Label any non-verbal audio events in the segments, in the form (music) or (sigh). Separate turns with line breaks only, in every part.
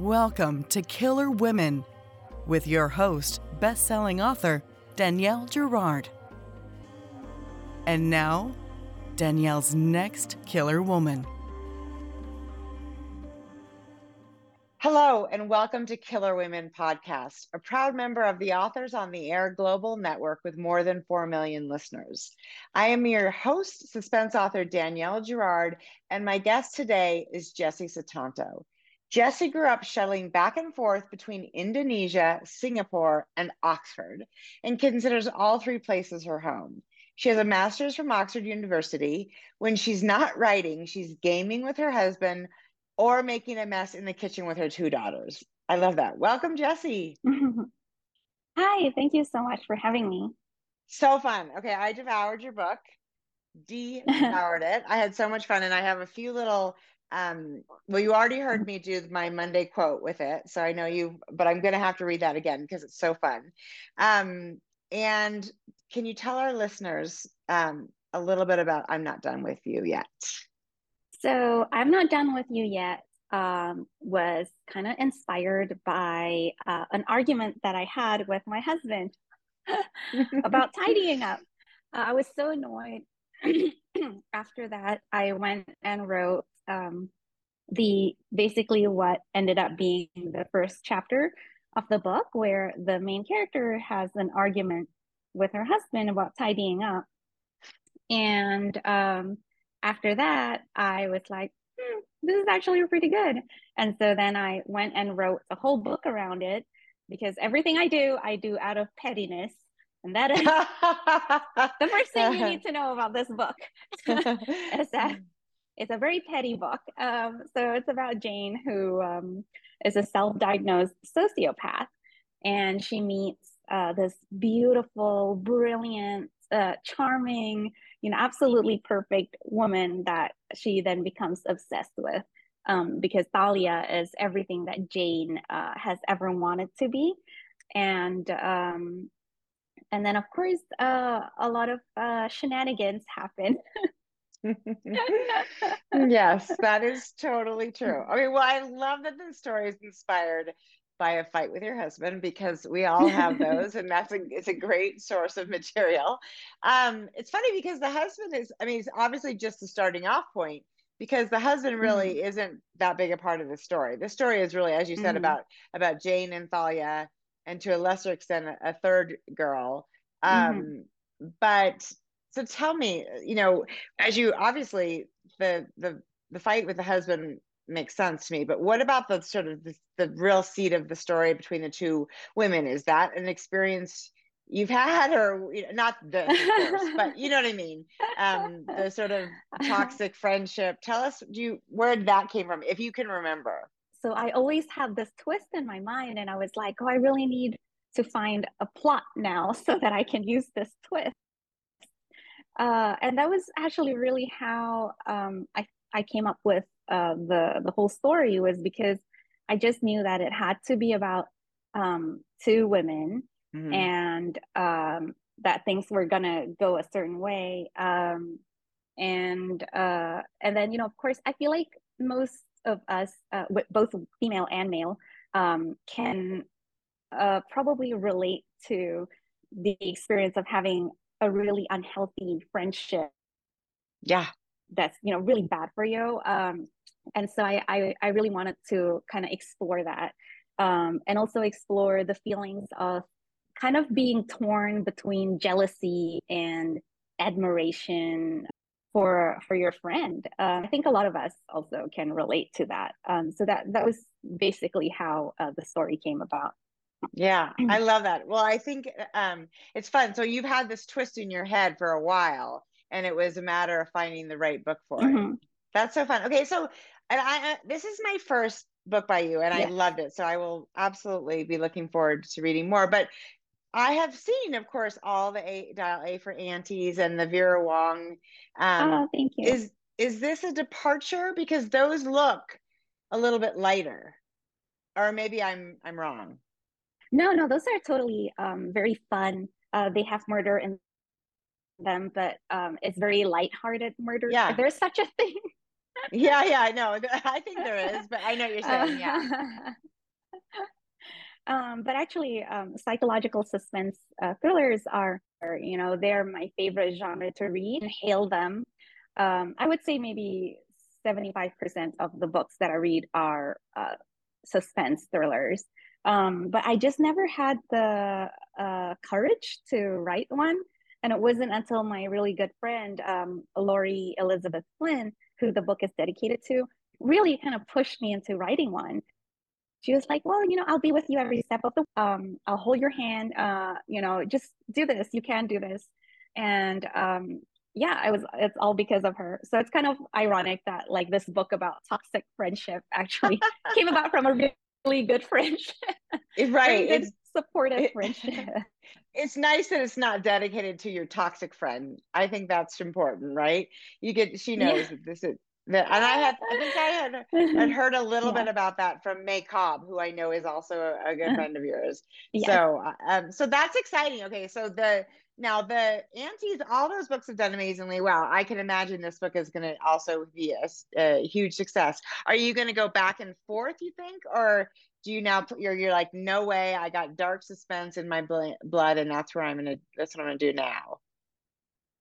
Welcome to Killer Women with your host, best-selling author Danielle Girard. And now, Danielle's next killer woman.
Hello, and welcome to Killer Women Podcast, a proud member of the Authors on the Air Global Network with more than 4 million listeners. I am your host, suspense author Danielle Girard, and my guest today is Jesse Sutanto. Jesse grew up shuttling back and forth between Indonesia, Singapore, and Oxford, and considers all three places her home. She has a master's from Oxford University. When she's not writing, she's gaming with her husband or making a mess in the kitchen with her two daughters. I love that. Welcome, Jesse. (laughs)
Hi, thank you so much for having me.
So fun. Okay, I devoured your book, (laughs) devoured it. I had so much fun, and I have a few little. Um, well, you already heard me do my Monday quote with it, so I know you. But I'm going to have to read that again because it's so fun. Um, and can you tell our listeners um, a little bit about "I'm Not Done with You Yet"?
So I'm not done with you yet. Um, was kind of inspired by uh, an argument that I had with my husband (laughs) about tidying up. Uh, I was so annoyed. (clears throat) After that, I went and wrote um, the basically what ended up being the first chapter of the book, where the main character has an argument with her husband about tidying up, and um, after that, I was like, hmm, this is actually pretty good. And so then I went and wrote a whole book around it because everything I do, I do out of pettiness. And that is (laughs) the first thing you need to know about this book (laughs) is that (laughs) it's a very petty book. Um, so it's about Jane, who um, is a self diagnosed sociopath. And she meets uh, this beautiful, brilliant, uh, charming, you know, absolutely perfect woman that she then becomes obsessed with. Um, because Thalia is everything that Jane uh, has ever wanted to be, and um, and then of course uh, a lot of uh, shenanigans happen. (laughs) (laughs)
yes, that is totally true. I mean, well, I love that the story is inspired by a fight with your husband because we all have (laughs) those and that's a it's a great source of material um it's funny because the husband is i mean it's obviously just the starting off point because the husband really mm-hmm. isn't that big a part of the story the story is really as you said mm-hmm. about about jane and thalia and to a lesser extent a, a third girl um mm-hmm. but so tell me you know as you obviously the the the fight with the husband makes sense to me. But what about the sort of the, the real seed of the story between the two women? Is that an experience you've had, or you know, not the course, (laughs) but you know what I mean? Um, the sort of (laughs) toxic friendship. Tell us, do you where that came from, if you can remember?
So I always have this twist in my mind, and I was like, oh, I really need to find a plot now (laughs) so that I can use this twist. Uh, and that was actually really how um, I I came up with uh, the the whole story was because I just knew that it had to be about um, two women mm-hmm. and um, that things were gonna go a certain way. Um, and uh, and then you know, of course, I feel like most of us, uh, both female and male, um, can uh, probably relate to the experience of having a really unhealthy friendship.
Yeah.
that's you know really bad for you um, and so I, I, I really wanted to kind of explore that um, and also explore the feelings of kind of being torn between jealousy and admiration for for your friend. Uh, i think a lot of us also can relate to that. Um, so that that was basically how uh, the story came about
yeah (clears throat) i love that well i think um, it's fun so you've had this twist in your head for a while and it was a matter of finding the right book for mm-hmm. it. That's so fun. Okay, so and I this is my first book by you, and yes. I loved it. So I will absolutely be looking forward to reading more. But I have seen, of course, all the A, Dial A for Aunties and the Vera Wong.
Um, oh, thank you.
Is is this a departure because those look a little bit lighter, or maybe I'm I'm wrong.
No, no, those are totally um, very fun. Uh, they have murder in them, but um, it's very lighthearted murder.
Yeah,
there's such a thing.
yeah, yeah, I know. (laughs) I think there is, but I know what you're saying. Yeah. (laughs)
um, but actually, um, psychological suspense uh, thrillers are, are, you know, they're my favorite genre to read and hail them. Um, I would say maybe 75% of the books that I read are uh, suspense thrillers. Um, but I just never had the uh, courage to write one. And it wasn't until my really good friend, um, Laurie Elizabeth Flynn, who the book is dedicated to, really kind of pushed me into writing one. She was like, "Well, you know, I'll be with you every step of the. Um, I'll hold your hand. Uh, you know, just do this. You can do this." And um, yeah, I was. It's all because of her. So it's kind of ironic that like this book about toxic friendship actually (laughs) came about from a really good friendship. (laughs)
right.
it's supportive it, friendship. (laughs)
It's nice that it's not dedicated to your toxic friend. I think that's important, right? You get she knows yeah. that this is that and I had I think I had had (laughs) heard a little yeah. bit about that from May Cobb, who I know is also a, a good uh-huh. friend of yours. Yes. So um so that's exciting. Okay, so the now the aunties, all those books have done amazingly well. I can imagine this book is going to also be a, a, huge success. Are you going to go back and forth? You think, or do you now you're you're like no way i got dark suspense in my blood and that's where i'm gonna that's what i'm gonna do now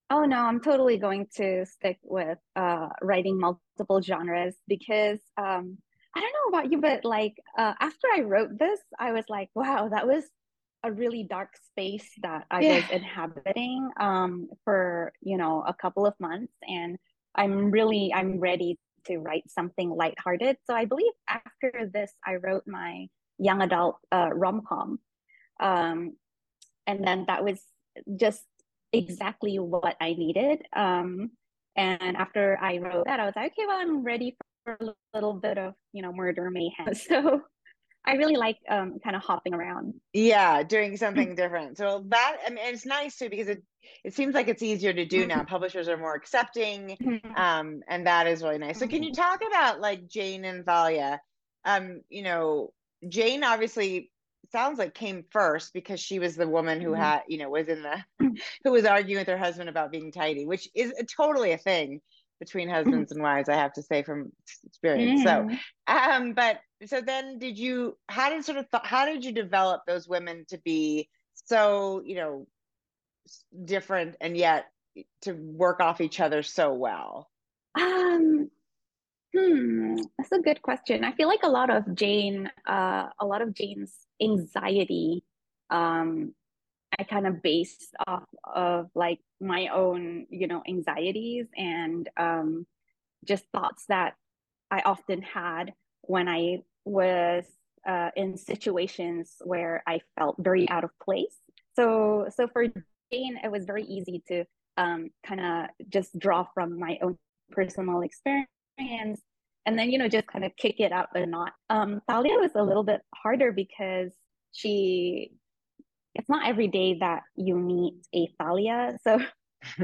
oh no i'm totally going to stick with uh writing multiple genres because um i don't know about you but like uh, after i wrote this i was like wow that was a really dark space that i yeah. was inhabiting um for you know a couple of months and i'm really i'm ready to write something lighthearted. So I believe after this, I wrote my young adult uh, rom com. Um, and then that was just exactly what I needed. Um, and after I wrote that, I was like, okay, well, I'm ready for a little bit of, you know, murder mayhem. (laughs) So I really like um, kind of hopping around.
Yeah, doing something (laughs) different. So that I mean, it's nice too because it it seems like it's easier to do mm-hmm. now. Publishers are more accepting, mm-hmm. um, and that is really nice. So can you mm-hmm. talk about like Jane and Thalia? Um, you know, Jane obviously sounds like came first because she was the woman who had you know was in the (laughs) who was arguing with her husband about being tidy, which is a, totally a thing between husbands and wives i have to say from experience. So um but so then did you how did sort of th- how did you develop those women to be so you know different and yet to work off each other so well?
Um hmm that's a good question. I feel like a lot of jane uh a lot of jane's anxiety um i kind of based off of like my own you know anxieties and um just thoughts that i often had when i was uh, in situations where I felt very out of place. So, so for Jane, it was very easy to um, kind of just draw from my own personal experience and then, you know, just kind of kick it up a notch. Um, Thalia was a little bit harder because she, it's not every day that you meet a Thalia. So (laughs)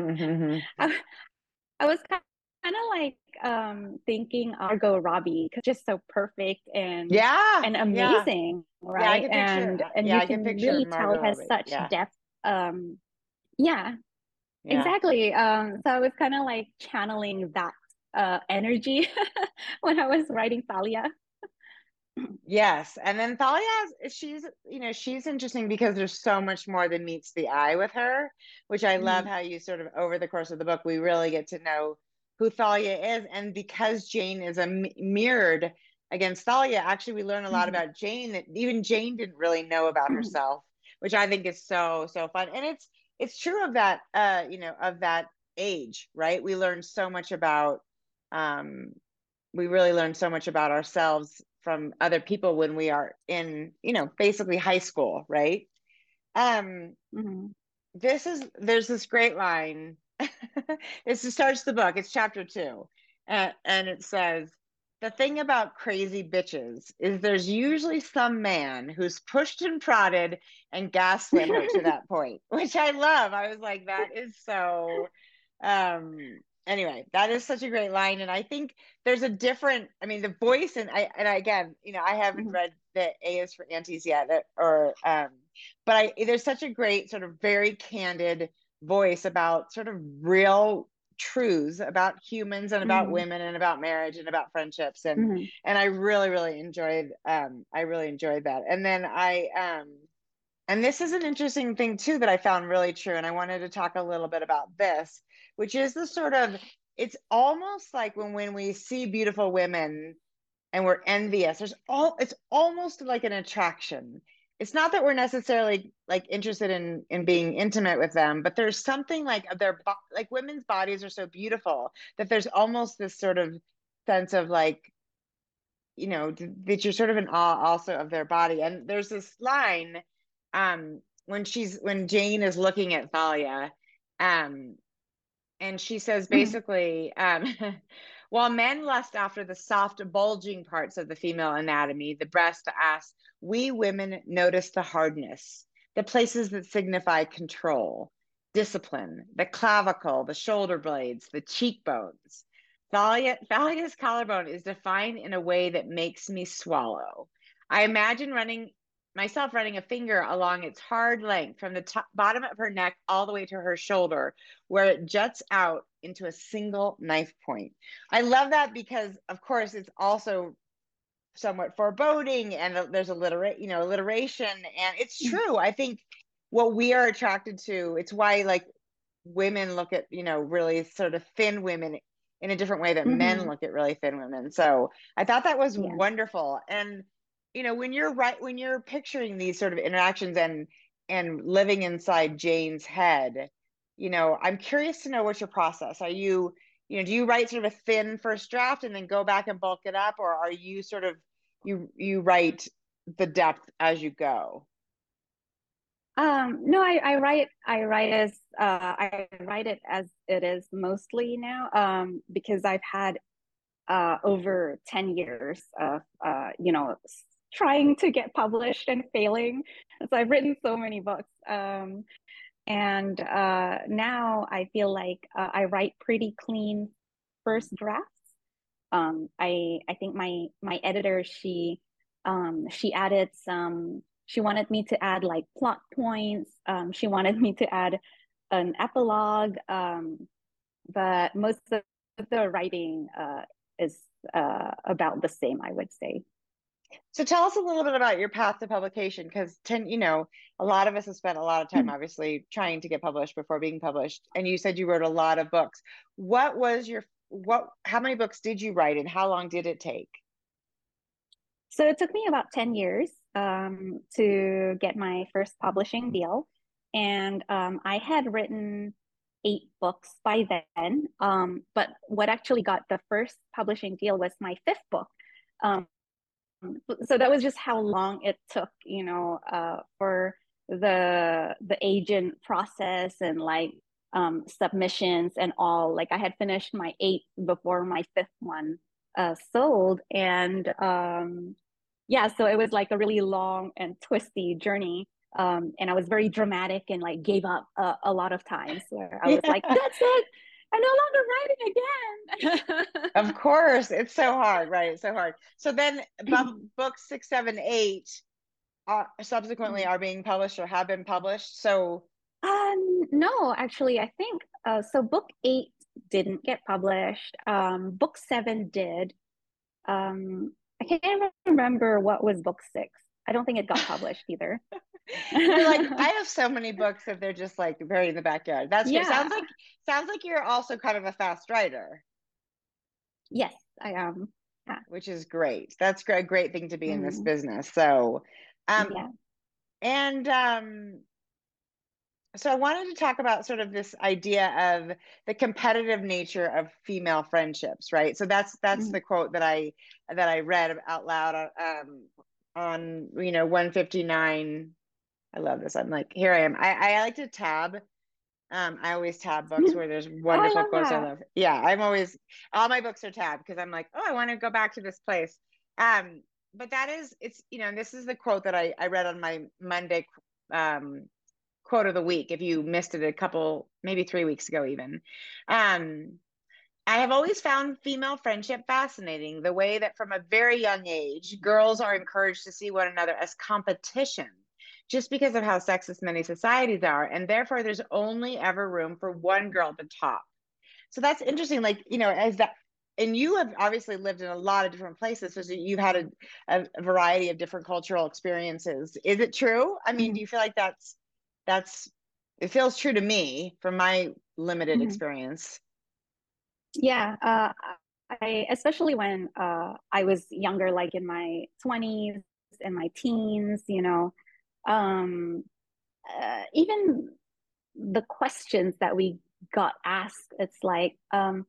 I, I was kind of like um thinking Margot Robbie because just so perfect and
yeah
and amazing, yeah. right? Yeah, and and yeah, you can, can really Margot tell has such depth. Um, yeah, exactly. Um, so I was kind of like channeling that uh energy (laughs) when I was writing Thalia.
Yes, and then Thalia, has, she's you know she's interesting because there's so much more than meets the eye with her, which I love mm. how you sort of over the course of the book we really get to know who Thalia is. And because Jane is a mirrored against Thalia, actually, we learn a lot mm-hmm. about Jane that even Jane didn't really know about mm-hmm. herself, which I think is so, so fun. And it's, it's true of that, uh, you know, of that age, right? We learn so much about, um, we really learn so much about ourselves from other people when we are in, you know, basically high school, right? Um, mm-hmm. This is, there's this great line (laughs) it starts the book. It's chapter two, uh, and it says, "The thing about crazy bitches is there's usually some man who's pushed and prodded and gaslit her to that (laughs) point," which I love. I was like, that is so. Um, anyway, that is such a great line, and I think there's a different. I mean, the voice and I and I, again, you know, I haven't mm-hmm. read the A is for Aunties yet, or um, but I there's such a great sort of very candid voice about sort of real truths about humans and about mm-hmm. women and about marriage and about friendships and mm-hmm. and I really really enjoyed um I really enjoyed that and then I um and this is an interesting thing too that I found really true and I wanted to talk a little bit about this which is the sort of it's almost like when when we see beautiful women and we're envious there's all it's almost like an attraction. It's not that we're necessarily like interested in in being intimate with them but there's something like their like women's bodies are so beautiful that there's almost this sort of sense of like you know that you're sort of in awe also of their body. And there's this line um when she's when jane is looking at thalia um and she says mm-hmm. basically um (laughs) while men lust after the soft bulging parts of the female anatomy the breast the ass we women notice the hardness, the places that signify control, discipline, the clavicle, the shoulder blades, the cheekbones. Thalia, Thalia's collarbone is defined in a way that makes me swallow. I imagine running myself running a finger along its hard length from the top, bottom of her neck all the way to her shoulder, where it juts out into a single knife point. I love that because, of course, it's also somewhat foreboding and there's alliterate you know alliteration and it's mm. true i think what we are attracted to it's why like women look at you know really sort of thin women in a different way that mm-hmm. men look at really thin women so i thought that was yeah. wonderful and you know when you're right when you're picturing these sort of interactions and and living inside jane's head you know i'm curious to know what's your process are you you know do you write sort of a thin first draft and then go back and bulk it up or are you sort of you you write the depth as you go?
Um no i i write i write as uh i write it as it is mostly now um because i've had uh over 10 years of uh you know trying to get published and failing. So i've written so many books um and uh now i feel like uh, i write pretty clean first drafts. Um, I I think my my editor she um, she added some she wanted me to add like plot points. Um, she wanted me to add an epilogue. Um, but most of the writing uh, is uh, about the same I would say.
So tell us a little bit about your path to publication because ten you know a lot of us have spent a lot of time mm-hmm. obviously trying to get published before being published and you said you wrote a lot of books. What was your what how many books did you write and how long did it take
so it took me about 10 years um, to get my first publishing deal and um, i had written eight books by then um, but what actually got the first publishing deal was my fifth book um, so that was just how long it took you know uh, for the the agent process and like um, submissions and all. Like I had finished my eighth before my fifth one uh, sold, and um, yeah, so it was like a really long and twisty journey. Um, and I was very dramatic and like gave up a, a lot of times where I was (laughs) yeah. like, "That's it." I'm no longer writing again. (laughs)
of course, it's so hard, right? It's so hard. So then, (clears throat) books six, seven, eight, uh, subsequently mm-hmm. are being published or have been published. So
um, no, actually, I think uh, so. Book eight didn't get published. Um, book seven did. Um, I can't remember what was book six. I don't think it got published either. (laughs)
like, (laughs) I have so many books that they're just like buried in the backyard. That's yeah. sounds like sounds like you're also kind of a fast writer.
Yes, I am.
Yeah. Which is great. That's a great thing to be mm. in this mm-hmm. business. So, um, yeah. and um, so I wanted to talk about sort of this idea of the competitive nature of female friendships, right? So that's that's mm-hmm. the quote that I that I read out loud um, on you know 159. I love this. I'm like, here I am. I, I like to tab. Um, I always tab books where there's wonderful oh, I quotes that. I love. Yeah, I'm always all my books are tabbed because I'm like, oh, I want to go back to this place. Um, but that is it's you know this is the quote that I I read on my Monday um quote of the week if you missed it a couple, maybe three weeks ago, even. Um, I have always found female friendship fascinating, the way that from a very young age, girls are encouraged to see one another as competition just because of how sexist many societies are. And therefore, there's only ever room for one girl at the top. so that's interesting like you know as that and you have obviously lived in a lot of different places so you've had a, a variety of different cultural experiences is it true i mean mm-hmm. do you feel like that's that's it feels true to me from my limited mm-hmm. experience
yeah uh, i especially when uh, i was younger like in my 20s and my teens you know um, uh, even the questions that we got asked it's like um,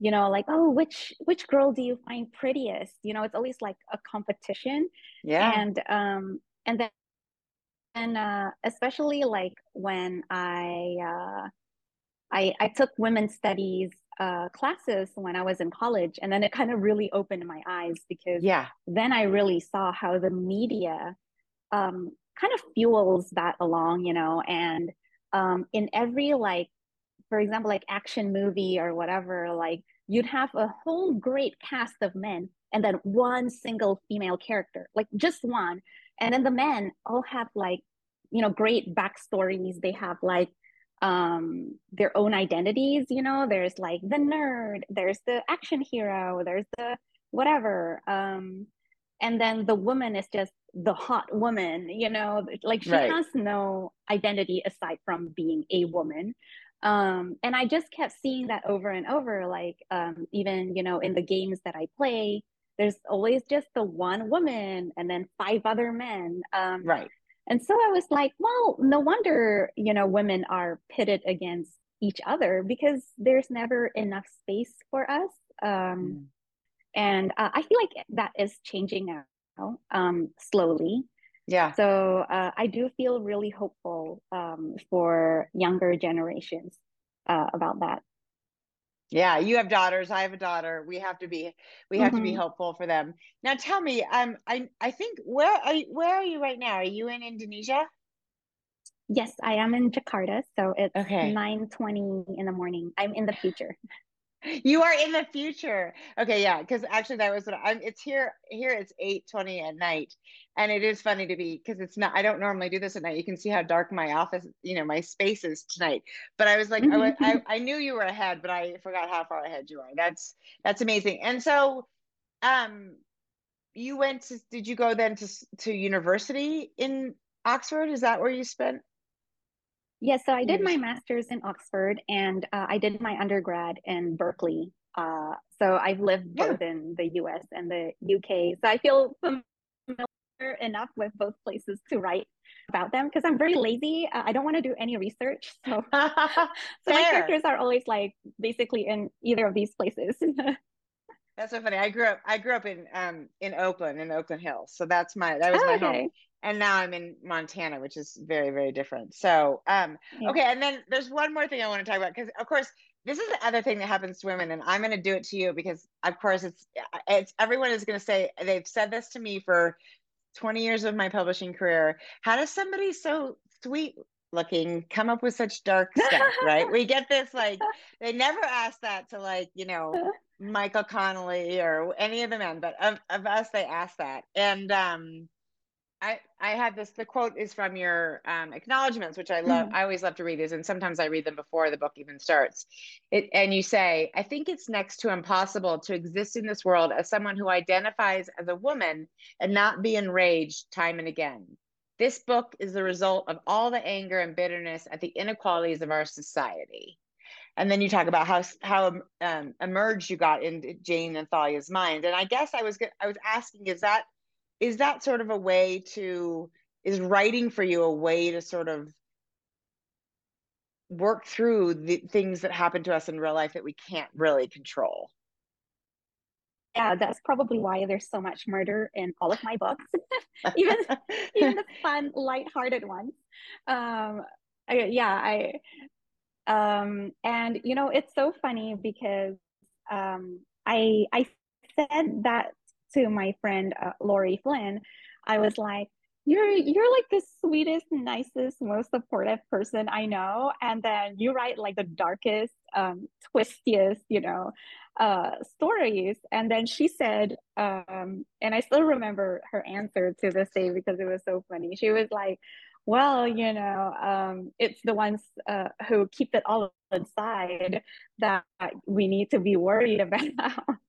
you know like oh which which girl do you find prettiest? You know it's always like a competition.
Yeah.
And um and then and uh especially like when i uh i i took women's studies uh classes when i was in college and then it kind of really opened my eyes because
yeah.
then i really saw how the media um kind of fuels that along you know and um in every like for example, like action movie or whatever, like you'd have a whole great cast of men and then one single female character, like just one. And then the men all have like, you know, great backstories. They have like um their own identities, you know, there's like the nerd, there's the action hero, there's the whatever. Um and then the woman is just the hot woman you know like she right. has no identity aside from being a woman um, and i just kept seeing that over and over like um, even you know in the games that i play there's always just the one woman and then five other men um,
right
and so i was like well no wonder you know women are pitted against each other because there's never enough space for us um, mm. And uh, i feel like that is changing now um, slowly.
Yeah.
So uh, i do feel really hopeful um, for younger generations uh, about that.
Yeah you have daughters i have a daughter. We have to be we have mm-hmm. to be mm-hmm. hopeful for them. Now tell me um i i think where are you where are you right now? Are you in indonesia?
Yes i am in jakarta so it's okay. 9 20 in the morning. I'm in the future
you are in the future. Okay yeah because actually that was what i'm it's here here it's 8 20 at night. And it is funny to be because it's not i don't normally do this at night. You can see how dark my office you know my space is tonight. But i was like I, (laughs) I, I knew you were ahead but i forgot how far ahead you are. That's that's amazing. And so um you went to did you go then to to university in oxford? Is that where you spent
Yes, yeah, so I did my master's in Oxford and uh, I did my undergrad in Berkeley. Uh, so I've lived both yeah. in the US and the UK. So I feel familiar enough with both places to write about them because I'm very lazy. Uh, I don't want to do any research. So, (laughs) (laughs) so my characters are always like basically in either of these places. (laughs)
That's so funny. I grew up. I grew up in um in Oakland, in Oakland Hills. So that's my that was oh, my okay. home and now I'm in Montana, which is very, very different. So, um, yeah. okay. And then there's one more thing I want to talk about because, of course, this is the other thing that happens to women, and I'm going to do it to you because, of course, it's it's everyone is going to say they've said this to me for 20 years of my publishing career. How does somebody so sweet looking come up with such dark stuff? right? We get this like they never ask that to like you know Michael Connelly or any of the men, but of, of us they ask that, and um I, I had this the quote is from your um, acknowledgments which i love mm-hmm. i always love to read these and sometimes i read them before the book even starts. It, and you say i think it's next to impossible to exist in this world as someone who identifies as a woman and not be enraged time and again. This book is the result of all the anger and bitterness at the inequalities of our society and then you talk about how how um, emerged you got in Jane and Thalia's mind, and I guess I was I was asking, is that is that sort of a way to is writing for you a way to sort of work through the things that happen to us in real life that we can't really control?
Yeah that's probably why there's so much murder in all of my books. (laughs) (laughs) Even even the fun light-hearted ones. Um I, yeah i um and you know it's so funny because um i i said that to my friend uh, Laurie Flynn, I was like, you're you're like the sweetest, nicest, most supportive person I know, and then you write like the darkest, um, twistiest, you know, uh, stories. And then she said, um, and I still remember her answer to this day because it was so funny. She was like, well, you know, um, it's the ones uh, who keep it all inside that we need to be worried (laughs) about.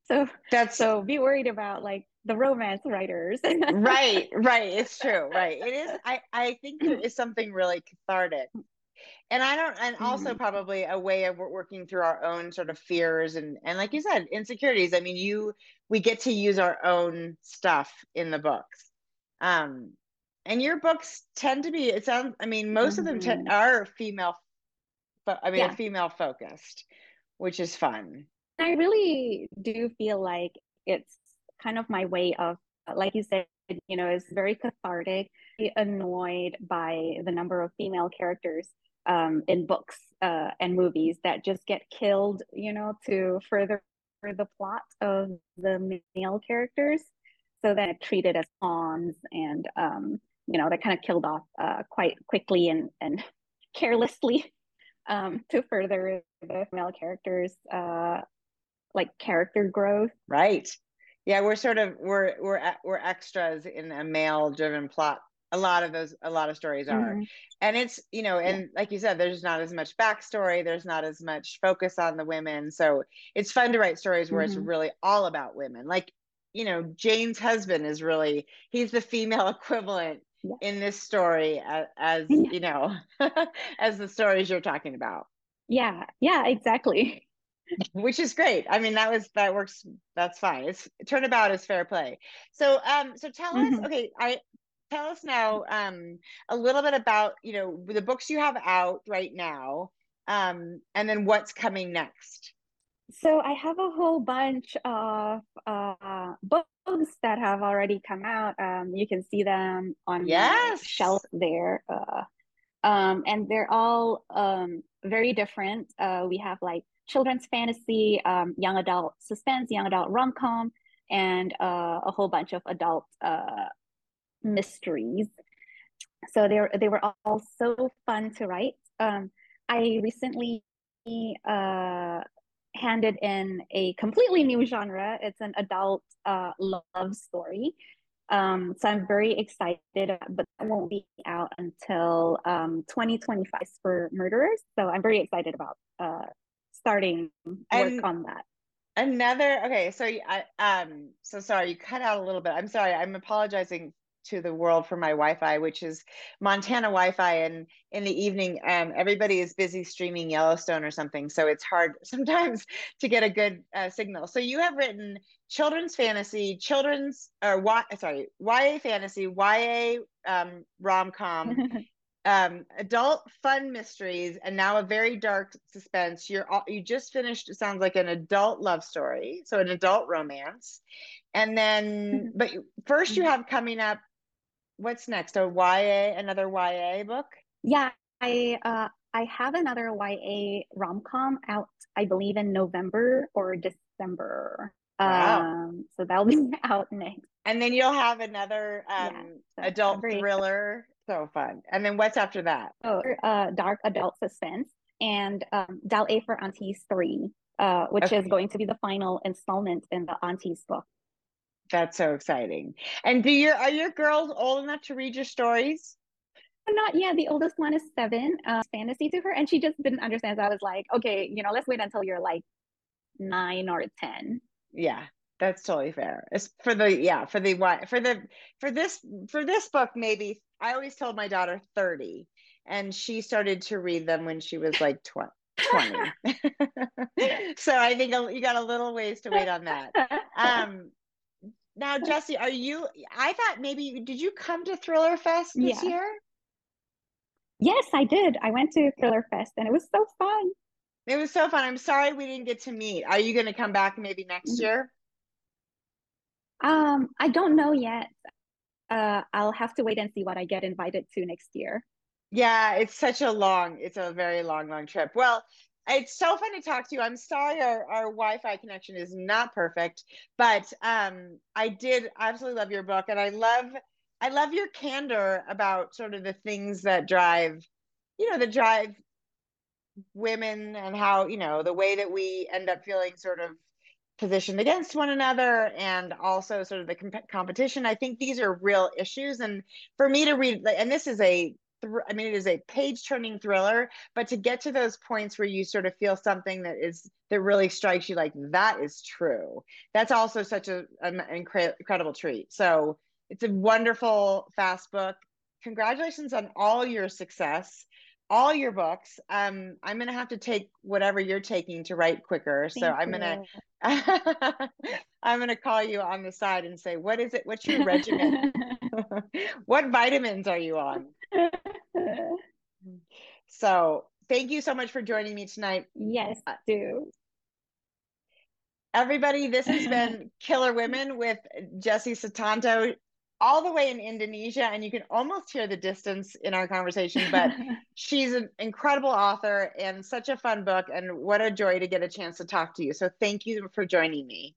so
that's
so be worried about like the romance writers.
right, (laughs) right. It's true. Right. It is. I I think there is something really cathartic and i don't and also mm-hmm. probably a way of working through our own sort of fears and and like you said insecurities i mean you we get to use our own stuff in the books um and your books tend to be it sounds i mean most mm-hmm. of them mm-hmm. are female but i mean yeah. female focused which is fun
i really do feel like it's kind of my way of like you said you know it's very cathartic annoyed by the number of female characters um, in books uh, and movies that just get killed, you know, to further the plot of the male characters. So then treated as pawns and, um, you know, they're kind of killed off uh, quite quickly and, and (laughs) carelessly um, to further the male characters' uh, like character growth.
Right. Yeah, we're sort of we're we're we're extras in a male driven plot a lot of those a lot of stories are mm-hmm. and it's you know and yeah. like you said there's not as much backstory there's not as much focus on the women so it's fun to write stories where mm-hmm. it's really all about women like you know jane's husband is really he's the female (laughs) equivalent yeah. in this story as, as yeah. you know (laughs) as the stories you're talking about
yeah yeah exactly (laughs)
which is great i mean that was that works that's fine it's turnabout is fair play so um so tell mm-hmm. us okay i tell us now um, a little bit about you know the books you have out right now um, and then what's coming next
so i have a whole bunch of uh, books that have already come out um, you can see them on
yes.
the shelf there uh, um, and they're all um, very different uh, we have like children's fantasy um, young adult suspense young adult rom-com and uh, a whole bunch of adult uh, mysteries. So they were, they were all so fun to write. Um, I recently uh, handed in a completely new genre. It's an adult uh, love story. Um, so I'm very excited, but that won't be out until um, 2025 for Murderers. So I'm very excited about uh, starting work and on that.
Another okay, so I um so sorry you cut out a little bit. I'm sorry. I'm apologizing to the world for my Wi-Fi, which is Montana Wi-Fi. And in the evening, um, everybody is busy streaming Yellowstone or something, so it's hard (laughs) sometimes to get a good uh, signal. So you have written children's fantasy, children's or y, sorry, YA fantasy, YA um, rom com. (laughs) um, adult fun mysteries and now a very dark suspense. You're all, you just finished. It sounds like an adult love story, so an adult romance, and then (laughs) but first you have coming up what's next? A YA, another YA book?
Yeah, I uh, I have another YA rom com out, I believe, in November or December. Wow. Um, so that'll (laughs) be out next.
And then you'll have another um, yeah, adult thriller. So fun. And then what's after that?
Oh, uh, dark adult suspense and um, Dial A for Aunties 3, uh, which okay. is going to be the final installment in the Aunties book.
That's so exciting. And do your are your girls old enough to read your stories?
Not yet. The oldest one is seven. Uh, fantasy to her, and she just didn't understand. So I was like, okay, you know, let's wait until you're like nine or ten.
Yeah, that's totally fair. It's for the yeah for the why for the for this for this book maybe I always told my daughter thirty, and she started to read them when she was like twenty. 20 (laughs) (laughs) so i think you got a little ways to wait on that (laughs) um now, Jesse, are you? I thought maybe did you come to Thriller Fest this yeah. year?
Yes, I did. I went to Thriller Fest and it was so fun.
It was so fun. I'm sorry we didn't get to meet. Are you going to come back maybe next mm-hmm. year?
Um, I don't know yet. Uh, I'll have to wait and see what I get invited to next year.
Yeah, it's such a long, it's a very long, long trip. Well, it's so fun to talk to you. I'm sorry our, our Wi-Fi connection is not perfect, but um, I did absolutely love your book, and I love I love your candor about sort of the things that drive, you know, the drive women and how you know the way that we end up feeling sort of positioned against one another and also sort of the comp- competition i think these are real issues and for me to read and this is a thr- I mean, it is a page-turning thriller, but to get to those points where you sort of feel something that is that really strikes you like that is true. That's also such a, an incre- incredible treat. So it's a wonderful fast book. Congratulations on all your success all your books. Um, I'm gonna have to take whatever you're taking to write quicker.
Thank
so I'm
you.
gonna (laughs) I'm gonna call you on the side and say, what is it? What's your regimen? (laughs) (laughs) what vitamins are you on? (laughs) So thank you so much for joining me tonight.
yes, uh, do.
Everybody, this has been (laughs) Killer Women with Jesse Sutanto all the way in Indonesia, and you can almost hear the distance in our conversation. But she's an incredible author and such a fun book, and what a joy to get a chance to talk to you. So thank you for joining me.